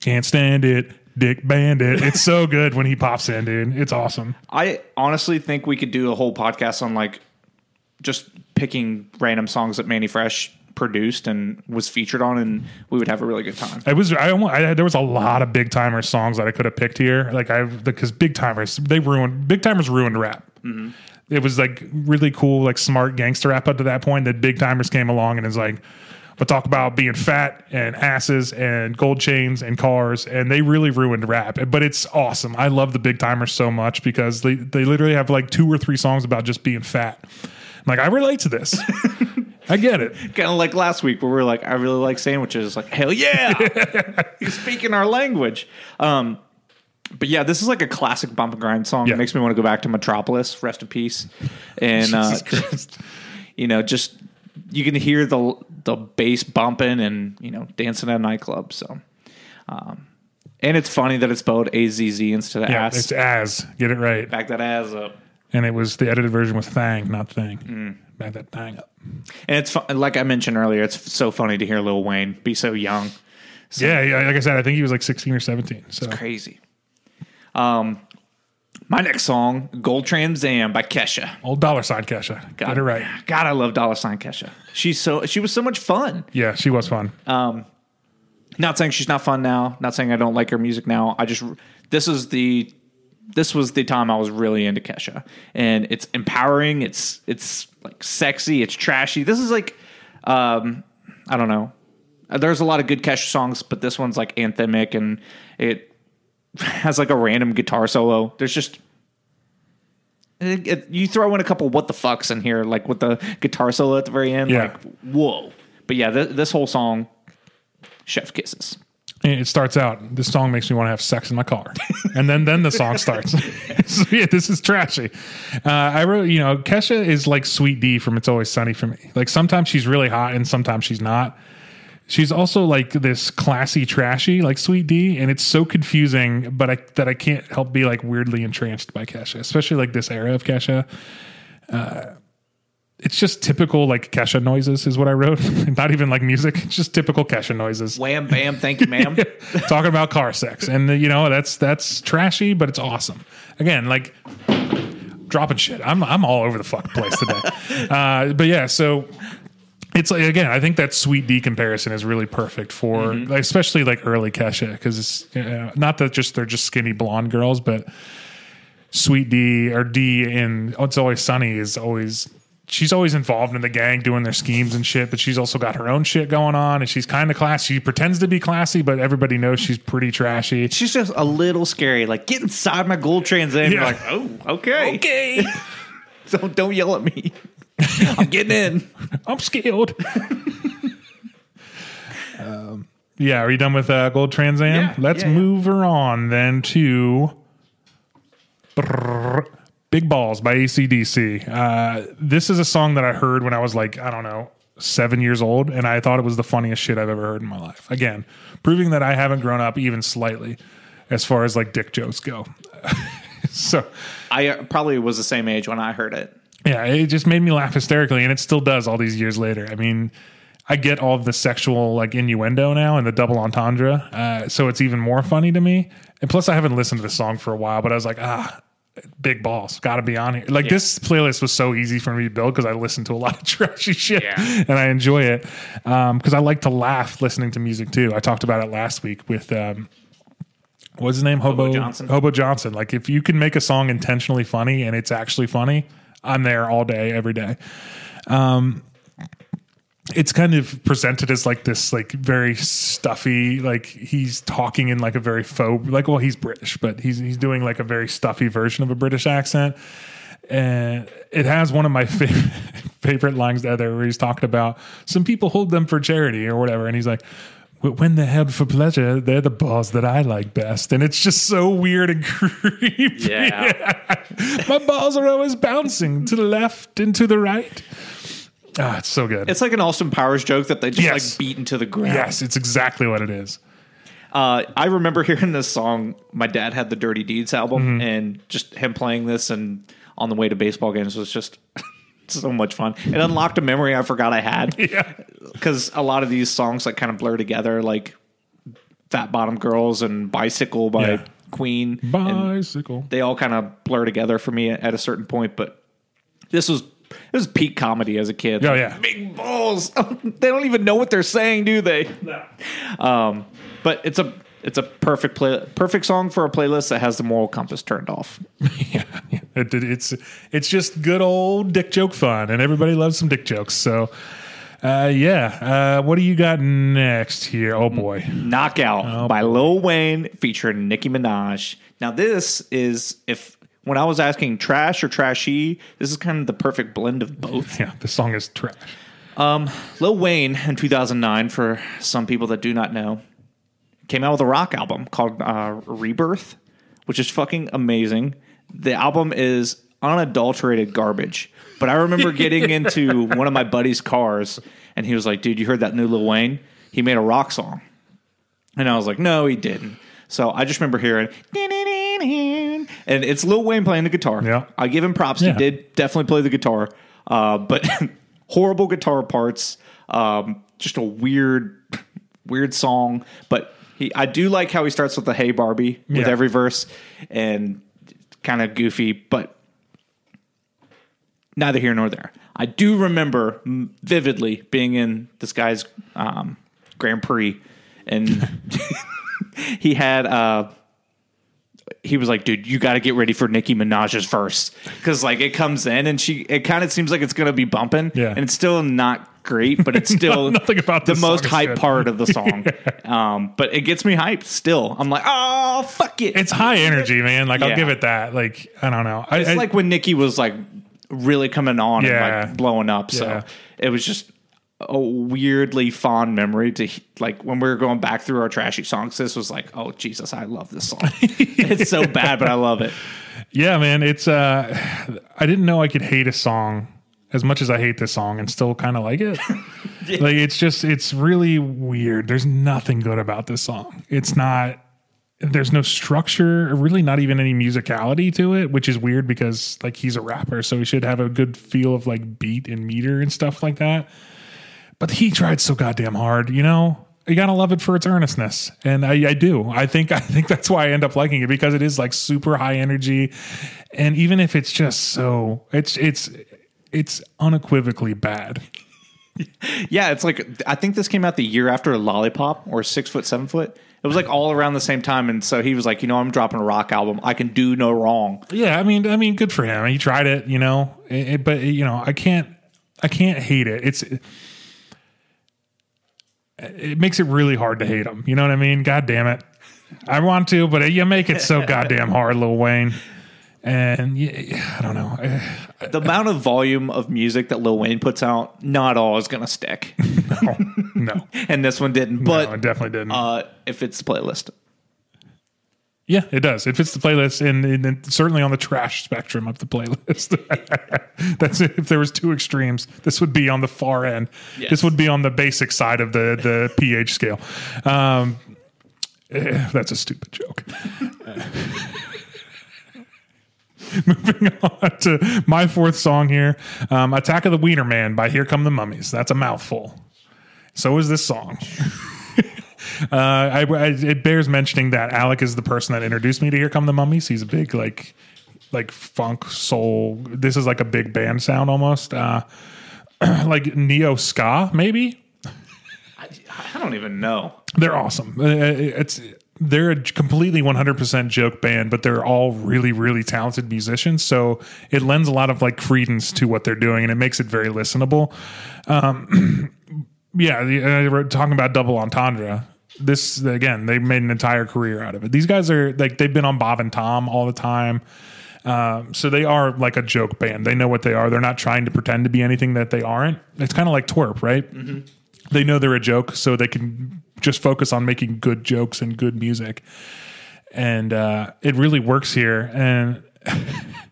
can't stand it, Dick Bandit. It's so good when he pops in, dude. It's awesome. I honestly think we could do a whole podcast on like just picking random songs that Mannie Fresh produced and was featured on, and we would have a really good time. I was I, almost, I had, there was a lot of Big Tymers songs that I could have picked here. Like I because Big Tymers they ruined Big Tymers ruined rap. Mm-hmm. It was like really cool, like smart gangster rap up to that point. That Big Tymers came along and is like, but talk about being fat and asses and gold chains and cars, and they really ruined rap. But it's awesome. I love the Big Tymers so much because they they literally have like two or three songs about just being fat. I'm like I relate to this. I get it. Kind of like last week where we are like, I really like sandwiches. Like, hell yeah, he's speaking our language. Um, but yeah, this is like a classic bump and grind song. Yeah. It makes me want to go back to Metropolis, rest in peace. And uh, you know, just you can hear the the bass bumping and you know dancing at a nightclub. So, um, and it's funny that it's spelled A Z Z instead of Yeah, ass. it's as get it right. Back that ass up. And it was the edited version was thang, not thing. Back that thang up. And it's fun, like I mentioned earlier. It's so funny to hear Lil Wayne be so young. Yeah, yeah. Like I said, I think he was like sixteen or seventeen. So Crazy. Um, my next song, "Gold Trans Am" by Kesha. old dollar sign Kesha. God, Get it right. God, I love Dollar Sign Kesha. She's so she was so much fun. Yeah, she was fun. Um, Not saying she's not fun now. Not saying I don't like her music now. I just this is the this was the time I was really into Kesha, and it's empowering. It's it's like sexy. It's trashy. This is like um, I don't know. There's a lot of good Kesha songs, but this one's like anthemic, and it has like a random guitar solo. There's just it, it- you throw in a couple what the fucks in here, like with the guitar solo at the very end. Yeah. Like whoa! But yeah, th- this whole song, chef kisses. It starts out. This song makes me want to have sex in my car, and then then the song starts. so yeah, this is trashy. Uh, I really, you know, Kesha is like Sweet Dee from It's Always Sunny for me. Like sometimes she's really hot, and sometimes she's not. She's also like this classy, trashy, like Sweet Dee, and it's so confusing. But I that I can't help be like weirdly entranced by Kesha, especially like this era of Kesha. Uh, it's just typical like Kesha noises, is what I wrote. Not even like music; it's just typical Kesha noises. Wham bam, thank you, ma'am. talking about car sex and you know that's that's trashy but it's awesome again like dropping shit i'm i'm all over the fuck place today uh but yeah so it's like again i think that sweet dee comparison is really perfect for like, especially like early kesha because it's uh, not that just they're just skinny blonde girls but sweet dee or d in oh, it's always sunny is always she's always involved in the gang doing their schemes and shit but she's also got her own shit going on and she's kind of classy she pretends to be classy but everybody knows she's pretty trashy She's just a little scary. Like get inside my gold trans am. You're like, oh, okay. okay So don't yell at me. I'm getting in. i'm scared um, yeah are you done with uh, gold trans am Yeah, let's yeah, yeah. move her on then to Brrr, big balls by AC/DC uh, this is a song that i heard when i was like i don't know seven years old and i thought it was the funniest shit i've ever heard in my life again proving that i haven't grown up even slightly as far as like dick jokes go so I uh, probably was the same age when I heard it. Yeah, it just made me laugh hysterically, and it still does all these years later. I mean, I get all of the sexual like innuendo now and the double entendre, uh, so it's even more funny to me. And plus, I haven't listened to the song for a while, but I was like, ah, big balls. Got to be on here. Like this playlist was so easy for me to build because I listen to a lot of trashy shit Yeah. and I enjoy it because I like to laugh listening to music too. I talked about it last week with. Um, What's his name? Hobo, Johnson? Hobo Johnson. Like, if you can make a song intentionally funny and it's actually funny, I'm there all day, every day. Um, it's kind of presented as like this, like very stuffy, like he's talking in like a very faux, like well, he's British, but he's he's doing like a very stuffy version of a British accent, and it has one of my favorite favorite lines there where he's talking about some people hold them for charity or whatever, and he's like. When they're held for pleasure, they're the balls that I like best, and it's just so weird and creepy. Yeah. My balls are always bouncing to the left and to the right. Ah, it's so good. It's like an Austin Powers joke that they just Yes. like beat into the ground. yes, it's exactly what it is. Uh, I remember hearing this song. My dad had the Dirty Deeds album, Mm-hmm. and just him playing this and on the way to baseball games was just so much fun. It unlocked a memory I forgot I had. Yeah. because a lot of these songs like kind of blur together, like "Fat Bottom Girls" and "Bicycle" by Yeah. Queen. And Bicycle. they all kind of blur together for me at a certain point. But this was was peak comedy as a kid. Oh, yeah. big balls. they don't even know what they're saying, do they? Um, but it's a it's a perfect play, perfect song for a playlist that has the moral compass turned off. yeah. It, it- it's it's just good old dick joke fun, and everybody loves some dick jokes. So, uh, yeah. Uh, what do you got next here? Oh boy, Knockout by Lil Wayne featuring Nicki Minaj. Now this is if when I was asking trash or trashy, this is kind of the perfect blend of both. yeah, this song is trash. Lil Wayne in 2009, for some people that do not know, came out with a rock album called uh, Rebirth, which is fucking amazing. The album is unadulterated garbage. But I remember getting into one of my buddy's cars, and he was like, "Dude, you heard that new Lil Wayne? He made a rock song." And I was like, "No, he didn't." So I just remember hearing, and it's Lil Wayne playing the guitar. Yeah. I give him props. Yeah. He did definitely play the guitar, uh, but horrible guitar parts. Um, just a weird, weird song. But he, I do like how he starts with the "Hey Barbie" with Yeah. every verse, and kind of goofy, but neither here nor there. I do remember vividly being in this guy's um, Grand Prix, and he had. Uh, he was like, "Dude, you got to get ready for Nicki Minaj's verse because like it comes in and she, it kind of seems like it's gonna be bumping, Yeah. and it's still not great, but it's still Nothing about the most hype part of the song. um, but it gets me hyped still. I'm like, oh fuck it! It's high energy, man. Like I'll give it that. Like I don't know. I, It's I- like when Nicki was like really coming on Yeah. and like blowing up. So Yeah. it was just a weirdly fond memory to like when we were going back through our trashy songs. This was like, oh Jesus, I love this song. it's so bad, but I love it. Yeah, man. It's uh I didn't know I could hate a song as much as I hate this song and still kind of like it. Like it's just it's really weird. There's nothing good about this song. It's not there's no structure, really not even any musicality to it, which is weird because like he's a rapper, so he should have a good feel of like beat and meter and stuff like that. But he tried so goddamn hard, you know? You gotta love it for its earnestness, and I, I do. I think I think that's why I end up liking it because it is like super high energy, and even if it's just so, it's it's it's unequivocally bad. Yeah, it's like I think this came out the year after Lollipop or Six Foot, Seven Foot. It was like all around the same time, and so he was like, you know, I'm dropping a rock album. I can do no wrong. Yeah, I mean, I mean, good for him. He tried it, you know, It- it- but you know, I can't, I can't hate it. It's, it makes it really hard to hate him. You know what I mean? God damn it, I want to, but you make it so goddamn hard, Lil Wayne. And yeah, I don't know. The amount of volume of music that Lil Wayne puts out, not all is gonna stick, No, no, and this one didn't. But no, it definitely didn't. uh, if it's the playlist. Yeah, it does. It fits the playlist, and, and it's certainly on the trash spectrum of the playlist. That's it. If there was two extremes, this would be on the far end. Yes. This would be on the basic side of the the pH scale. Um, eh, that's a stupid joke. Moving on to my fourth song here, um, "Attack of the Wiener Man" by Here Come the Mummies. That's a mouthful. So is this song. Uh, I, I, it bears mentioning that Alec is the person that introduced me to Here Come the Mummies. He's a big like like funk soul. This is like a big band sound almost, uh, like neo ska maybe. I, I don't even know. They're awesome. Uh, It's they're a completely 100% joke band, but they're all really, really talented musicians. So it lends a lot of like credence to what they're doing, and it makes it very listenable. Um, yeah, uh, we're talking about double entendre. This again, they made an entire career out of it. These guys are like they've been on Bob and Tom all the time. Um, so they are like a joke band. They know what they are. They're not trying to pretend to be anything that they aren't. It's kind of like twerp, right? They know they're a joke, so they can just focus on making good jokes and good music. And uh, it really works here. And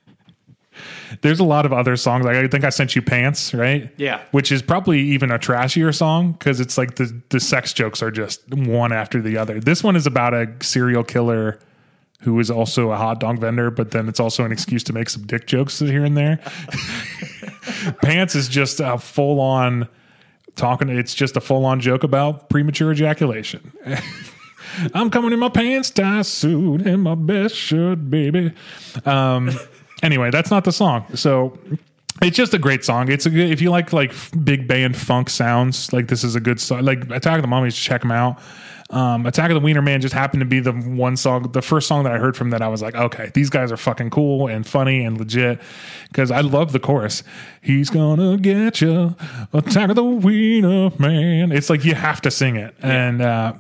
there's a lot of other songs. Like I think I sent you pants, right? Yeah. Which is probably even a trashier song because it's like the the sex jokes are just one after the other. This one is about a serial killer who is also a hot dog vendor, but then it's also an excuse to make some dick jokes here and there. Pants is just a full on talking. It's just a full on joke about premature ejaculation. I'm coming in my pants, tie suit, and my best shirt, baby. Um, anyway, that's not the song. So it's just a great song. It's a good if you like like big band funk sounds. Like this is a good song. Like Attack of the Mummies, check them out. Um, Attack of the Wiener Man just happened to be the one song, the first song that I heard from that. I was like, okay, these guys are fucking cool and funny and legit because I love the chorus. He's gonna get you, Attack of the Wiener Man. It's like you have to sing it, and uh,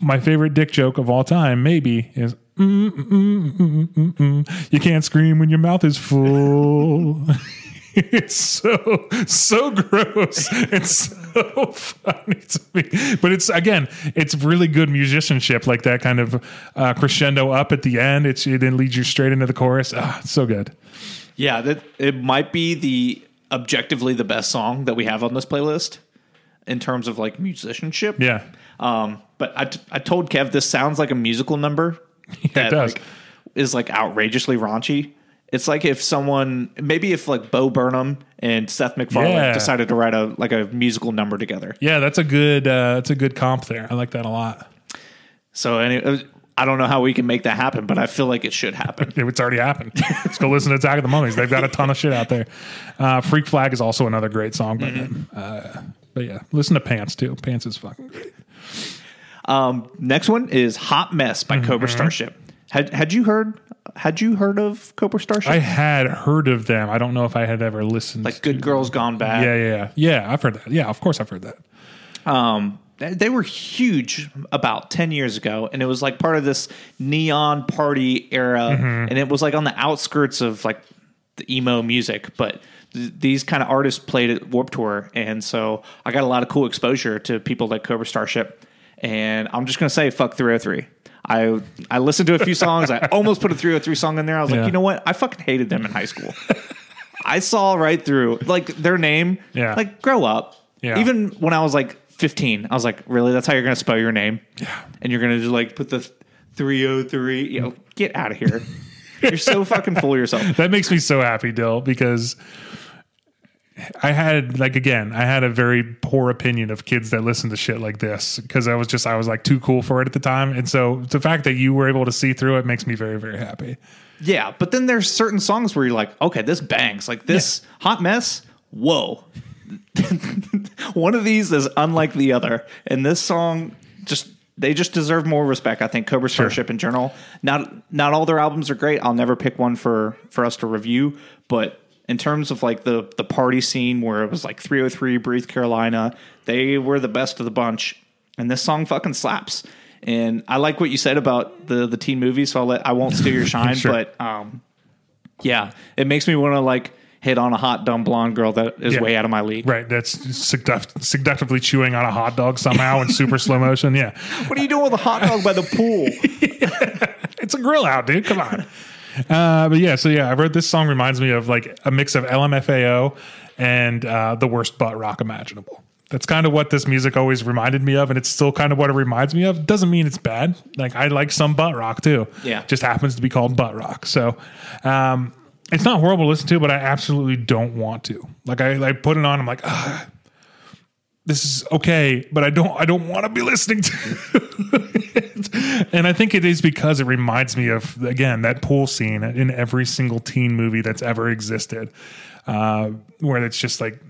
my favorite dick joke of all time, maybe, is mm, mm, mm, you can't scream when your mouth is full. it's so so gross. It's so funny to me, but it's again, it's really good musicianship, like that kind of uh, crescendo up at the end. It's it then leads you straight into the chorus. Ah, it's so good. Yeah, that it might be the objectively the best song that we have on this playlist in terms of like musicianship. Yeah, Um, but I, t- I told Kev this sounds like a musical number that does. like is like outrageously raunchy. It's like if someone maybe if like Bo Burnham and Seth MacFarlane Yeah. decided to write a like a musical number together. yeah, that's a good uh, that's a good comp there. I like that a lot. So anyway, I don't know how we can make that happen, but I feel like it should happen. It's already happened. Let's go listen to Attack of the Mummies. They've got a ton of shit out there. Uh, Freak Flag is also another great song by them. Uh, but yeah, listen to Pants too. Pants is fucking great. Um, next one is Hot Mess by Mm-hmm. Cobra Starship. Had had you heard had you heard of Cobra Starship? I had heard of them. I don't know if I had ever listened. like Good Girls Gone Bad. yeah, yeah, yeah. Yeah, I've heard that. Yeah, of course I've heard that. um, they- were huge about 10 years ago and it was like part of this neon party era and it was like on the outskirts of like the emo music but th- these kind of artists played at warp tour and so i got a lot of cool exposure to people like cobra starship and i'm just going to say fuck 3OH!3 I I listened to a few songs. I almost put a 3OH!3 song in there. I was Yeah. like, you know what? I fucking hated them in high school. I saw right through like their name. Yeah. Like grow up. Yeah. Even when I was like 15, I was like, really? That's how you're going to spell your name? Yeah. And you're going to just like put the 3OH!3. You know, get out of here. you're so fucking full of yourself. That makes me so happy, Dil, because I had like again, I had a very poor opinion of kids that listen to shit like this because I was just I was like too cool for it at the time, and so the fact that you were able to see through it makes me very very happy. Yeah. But then there's certain songs where you're like, okay, this bangs. Like this hot mess. Whoa. One of these is unlike the other. And this song just they just deserve more respect. I think Cobra Starship in general. Not not all their albums are great. I'll never pick one for for us to review, but in terms of like the the party scene where it was like 3OH!3 Breathe Carolina, they were the best of the bunch. And this song fucking slaps. And I like what you said about the the teen movie, so I'll let I won't steal your shine, Sure. but um yeah, it makes me want to like hit on a hot dumb blonde girl that is Yeah. way out of my league. Right, that's seduct- seductively chewing on a hot dog somehow in super slow motion. Yeah, What are you doing with a hot dog by the pool? it's a grill out, dude. Come on. Uh, but yeah, so yeah, I wrote this song reminds me of like a mix of LMFAO and uh, the worst butt rock imaginable. That's kind of what this music always reminded me of, and it's still kind of what it reminds me of. Doesn't mean it's bad. Like I like some butt rock too. Yeah. just happens to be called butt rock. So, um, it's not horrible to listen to, but I absolutely don't want to. Like I, I put it on, I'm like, ah, this is okay, but I don't, I don't want to be listening to. It. And I think it is because it reminds me of again that pool scene in every single teen movie that's ever existed, uh, where it's just like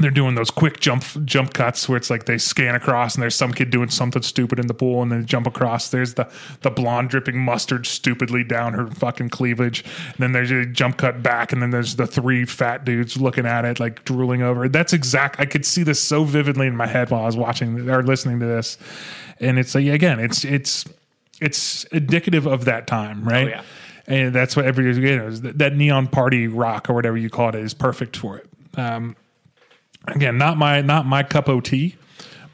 they're doing those quick jump jump cuts where it's like they scan across and there's some kid doing something stupid in the pool and then they jump across. There's the the blonde dripping mustard stupidly down her fucking cleavage. And then there's a jump cut back and then there's the three fat dudes looking at it like drooling over. it. That's exact. I could see this so vividly in my head while I was watching or listening to this. And it's like again, it's it's it's indicative of that time, right? yeah. And that's what every you know, is that, that neon party rock or whatever you call it is perfect for it. Um, again, not my not my cup of tea,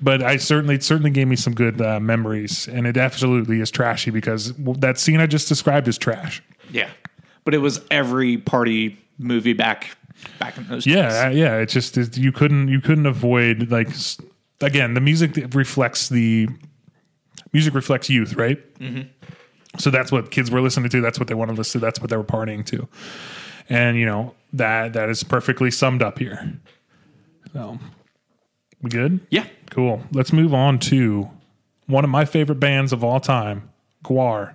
but I certainly it certainly gave me some good uh, memories, and it absolutely is trashy because that scene I just described is trash. Yeah, but it was every party movie back back in those days. Yeah, uh, yeah. It's just it, you couldn't you couldn't avoid like again the music reflects the music reflects youth, right? Mm-hmm. So that's what kids were listening to. That's what they wanted to listen to. That's what they were partying to, and you know that that is perfectly summed up here. So we good? yeah. Cool. Let's move on to one of my favorite bands of all time, GWAR,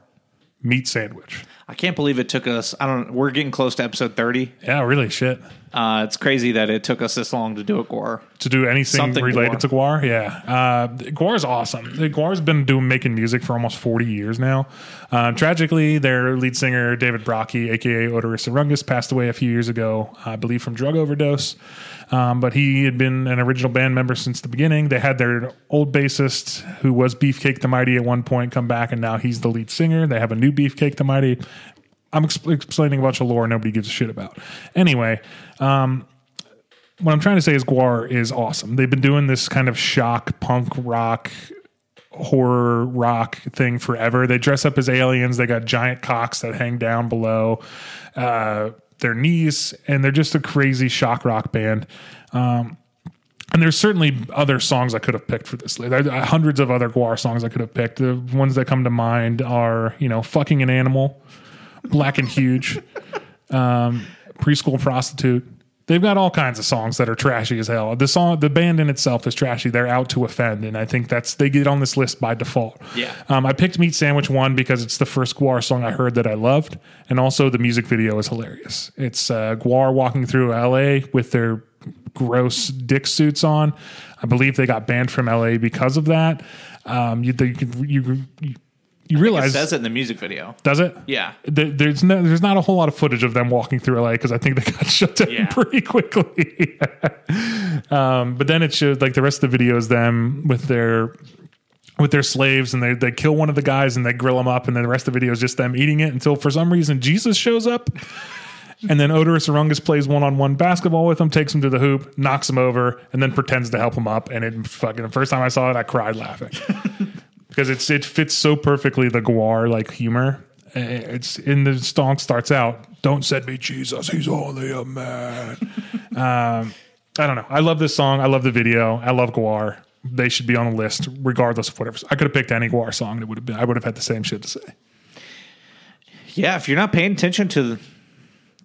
Meat Sandwich. I can't believe it took us. I don't. We're getting close to episode thirty. Yeah, really shit. Uh, it's crazy that it took us this long to do a GWAR. To do anything Something related GWAR. to GWAR, yeah. Uh, GWAR's awesome. GWAR's been doing making music for almost 40 years now. Uh, tragically, their lead singer, David Brockie, aka Oderus Urungus, passed away a few years ago, I believe from drug overdose. Um, but he had been an original band member since the beginning. They had their old bassist, who was Beefcake the Mighty at one point, come back, and now he's the lead singer. They have a new Beefcake the Mighty. I'm exp- explaining a bunch of lore nobody gives a shit about. Anyway, um, what I'm trying to say is GWAR is awesome. They've been doing this kind of shock punk rock horror rock thing forever. They dress up as aliens. They got giant cocks that hang down below uh, their knees, and they're just a crazy shock rock band. Um, and there's certainly other songs I could have picked for this. There are hundreds of other GWAR songs I could have picked. The ones that come to mind are, you know, "Fucking an Animal," "Black and Huge," um, "Preschool Prostitute." They've got all kinds of songs that are trashy as hell. The song, the band in itself is trashy. They're out to offend, and I think that's they get on this list by default. Yeah. Um, I picked Meat Sandwich one because it's the first GWAR song I heard that I loved, and also the music video is hilarious. It's uh, GWAR walking through L.A. with their gross dick suits on. I believe they got banned from L.A. because of that. Um, you, you, you, you, you It realize says it in the music video. does it? Yeah. There- There's no, there's not a whole lot of footage of them walking through LA because I think they got shut down Yeah. pretty quickly. um, but then it shows like the rest of the video is them with their with their slaves and they they kill one of the guys and they grill him up and then the rest of the video is just them eating it until for some reason Jesus shows up. And then Oderus Urungus plays one on one basketball with him, takes him to the hoop, knocks him over, and then pretends to help him up. And it fucking the first time I saw it, I cried laughing because it's it fits so perfectly the GWAR like humor. Uh, It's in the song starts out. Don't send me Jesus, he's only a man. um, I don't know. I love this song. I love the video. I love GWAR. They should be on the list, regardless of whatever. I could have picked any GWAR song. It would have been. I would have had the same shit to say. Yeah, if you're not paying attention to the,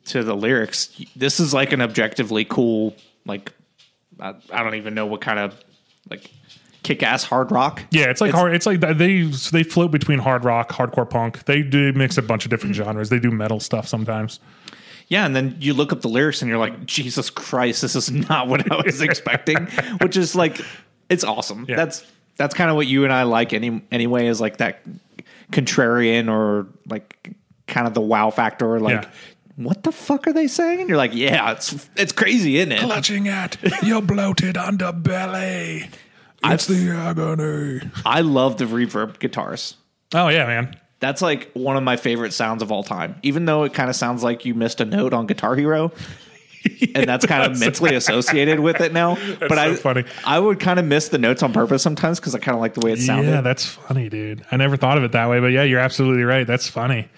to the lyrics, this is like an objectively cool, like I, I don't even know what kind of like kick ass hard rock. Yeah, it's like hard. It's like they they float between hard rock, hardcore punk. They do mix a bunch of different mm-hmm. genres. They do metal stuff sometimes. Yeah, and then you look up the lyrics and you're like, Jesus Christ, this is not what I was expecting. Which is like, it's awesome. Yeah. That's that's kind of what you and I like any anyway. Is like that contrarian or like kind of the wow factor. Like, Yeah. what the fuck are they saying? And you're like, yeah, it's it's crazy, isn't it? Clutching at your bloated underbelly. It's the agony. I love the reverb guitars. Oh yeah, man. That's like one of my favorite sounds of all time. Even though it kind of sounds like you missed a note on Guitar Hero. and that's kind of mentally associated with it now. but so I funny. I would kind of miss the notes on purpose sometimes because I kind of like the way it sounded. Yeah, that's funny, dude. I never thought of it that way, but yeah, you're absolutely right. That's funny.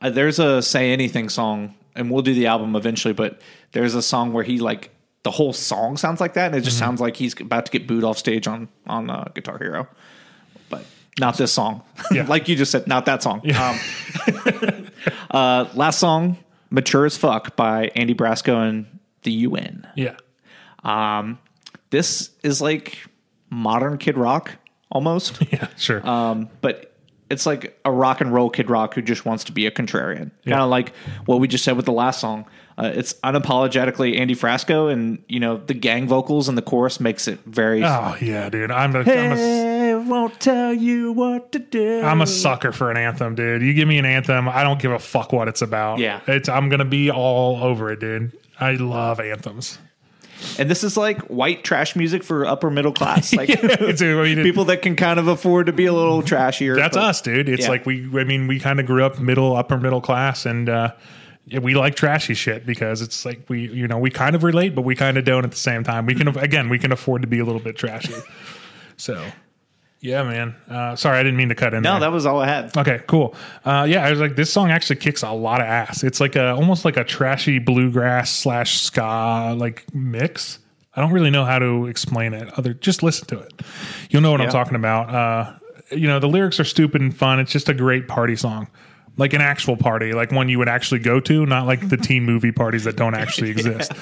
Uh, there's a "Say Anything" song, and we'll do the album eventually. But there's a song where he like the whole song sounds like that, and it just Mm-hmm. sounds like he's about to get booed off stage on on uh, Guitar Hero. But not this song. Yeah. like you just said, not that song. Um, uh, last song, "Mature as Fuck" by Andy Frasco and the UN. Yeah. Um, this is like modern Kid Rock almost. Yeah, sure. Um, but it's like a rock and roll kid rock who just wants to be a contrarian. Yeah. Kind of like what we just said with the last song. Uh, it's unapologetically Andy Frasco, and you know the gang vocals and the chorus makes it very. oh yeah, dude. I'm a, I'm a Hey, won't tell you what to do. I'm a sucker for an anthem, dude. You give me an anthem, I don't give a fuck what it's about. Yeah. it's I'm gonna be all over it, dude. I love anthems. and this is like white trash music for upper middle class, like Dude, I mean, people that can kind of afford to be a little trashier. That's but- us, dude. It's Yeah. like we. I mean, we kind of grew up middle, upper middle class, and uh, yeah, we like trashy shit because it's like we, you know, we kind of relate, but we kind of don't at the same time. We can again, we can afford to be a little bit trashy. so, yeah, man. Uh, sorry, I didn't mean to cut in. No, there. that was all I had. Okay, cool. Uh, yeah, I was like, this song actually kicks a lot of ass. It's like a almost like a trashy bluegrass slash ska like mix. I don't really know how to explain it. Other, just listen to it. You'll know what I'm talking about. Uh, you know, the lyrics are stupid and fun. It's just a great party song. Like an actual party, like one you would actually go to, not like the teen movie parties that don't actually exist.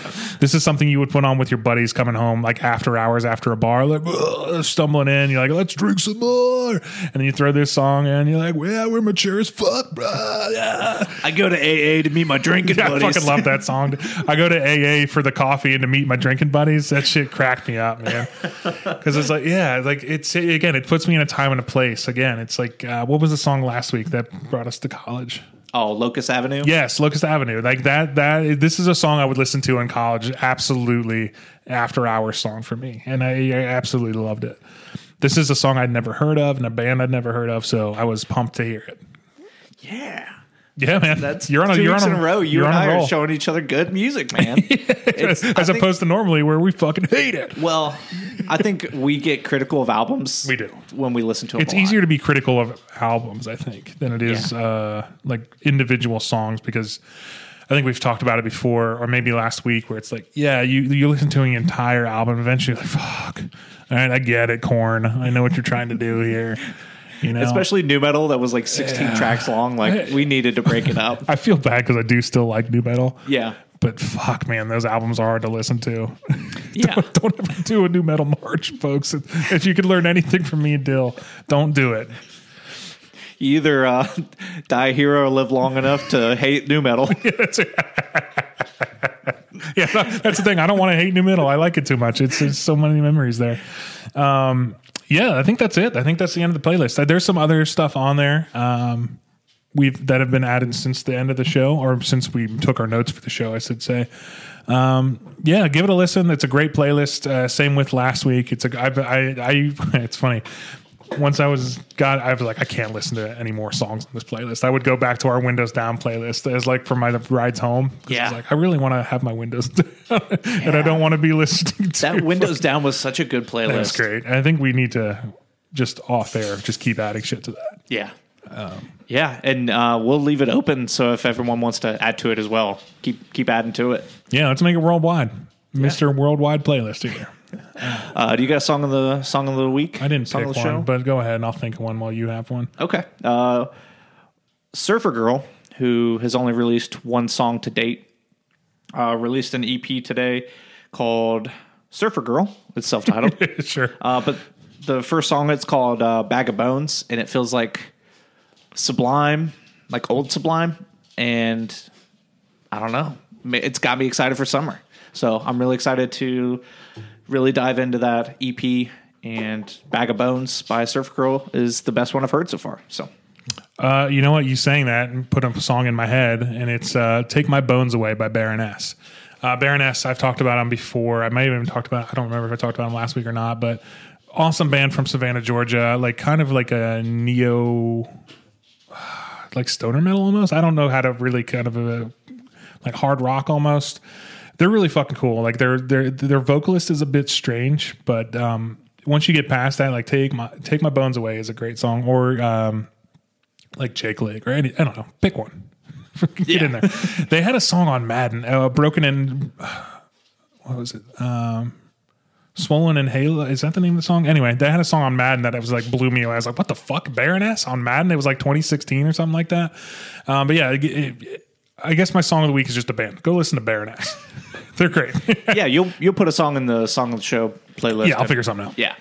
This is something you would put on with your buddies coming home, like after hours after a bar, like stumbling in. You're like, let's drink some more. And then you throw this song in. You're like, yeah, we're mature as fuck, bro. Yeah. I go to AA to meet my drinking I buddies. I fucking love that song. I go to AA for the coffee and to meet my drinking buddies. That shit cracked me up, man. Because it's like, yeah, like it's again, it puts me in a time and a place. Again, it's like, uh, what was the song last week that brought us to college? Oh, Locust Avenue. Yes, Locust Avenue. Like that. That this is a song I would listen to in college. Absolutely, after hours song for me, and I, I absolutely loved it. This is a song I'd never heard of and a band I'd never heard of, so I was pumped to hear it. yeah. Yeah, man. That's you're on a two you're weeks on in a row. You and I are showing each other good music, man. I as think- opposed to normally where we fucking hate it. well, I think we get critical of albums. We do. when we listen to them. It's easier to be critical of albums, I think, than it is Yeah. uh, like individual songs because I think we've talked about it before, or maybe last week, where it's like, yeah, you you listen to an entire album, eventually, you're like, fuck, all right, I get it, Korn, I know what you're trying to do here, you know. especially nu metal that was like 16 tracks long. Like we needed to break it up. I feel bad because I do still like nu metal. Yeah, But fuck, man, those albums are hard to listen to. yeah. don't ever do a Nu Metal March, folks. If you could learn anything from me and Dill, don't do it. You either uh, die a hero or live long enough to hate nu metal. yeah, that's the thing. I don't want to hate nu metal. I like it too much. It's there's so many memories there. Um, yeah, I think that's it. I think that's the end of the playlist. Uh, There's some other stuff on there. Um, we've that have been added since the end of the show, or since we took our notes for the show, I should say. Um, yeah, give it a listen. It's a great playlist. Uh, same with last week. It's a I, I, I it's funny. Once I was got, I was like, I can't listen to any more songs on this playlist. I would go back to our Windows Down playlist as like for my rides home. 'Cause I Yeah. was like I really want to have my Windows down, and I don't want to be listening to That Windows Down was such a good playlist. That's great. I think we need to just off air, just keep adding shit to that. Yeah. Um, yeah, and uh, we'll leave it open so if everyone wants to add to it as well, keep keep adding to it. Yeah, let's make it worldwide, Mister Worldwide Playlist here. Uh, do you got a song of the song of the week? I didn't song pick of the one, show? but go ahead and I'll think of one while you have one. Okay. Uh, Surfer Girl, who has only released one song to date, uh, released an EP today called Surfer Girl. It's self titled. sure. uh, but the first song, it's called uh, Bag of Bones, and it feels like Sublime, like old Sublime. And I don't know. It's got me excited for summer. So I'm really excited to really dive into that EP. And Bag of Bones by Surf Girl is the best one I've heard so far. So. Uh, you know what? You saying that and put a song in my head, and it's uh, "Take My Bones Away" by Baroness. Uh, Baroness, I've talked about them before. I may have even talked about. I don't remember if I talked about them last week or not, but awesome band from Savannah, Georgia. Like kind of like a neo, like stoner metal almost. I don't know how to really kind of a like hard rock almost. They're really fucking cool. Like their their their vocalist is a bit strange, but um, once you get past that, like take my take my bones away is a great song. Or um, like Jake Leg or any, I don't know, pick one. Get Yeah. in there. They had a song on Madden, uh, broken in. What was it? Um, Swollen and Halo. Is that the name of the song? Anyway, they had a song on Madden that it was like blew me away. I was like, what the fuck, Baroness on Madden? It was like 2016 or something like that. Um, but yeah, it, it, I guess my song of the week is just a band. Go listen to Baroness. They're great. yeah, you'll you'll put a song in the song of the show playlist. yeah, I'll figure something out. Yeah.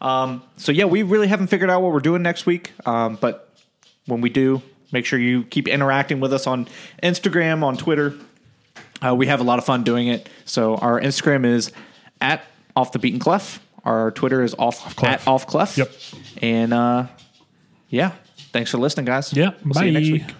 Um, so yeah, we really haven't figured out what we're doing next week. Um, but when we do, make sure you keep interacting with us on Instagram, on Twitter. Uh, we have a lot of fun doing it. So our Instagram is at off the beaten clef. Our Twitter is off, Clef. at off clef. Yep. And uh, yeah, thanks for listening, guys. Yeah. We'll bye. see you next week.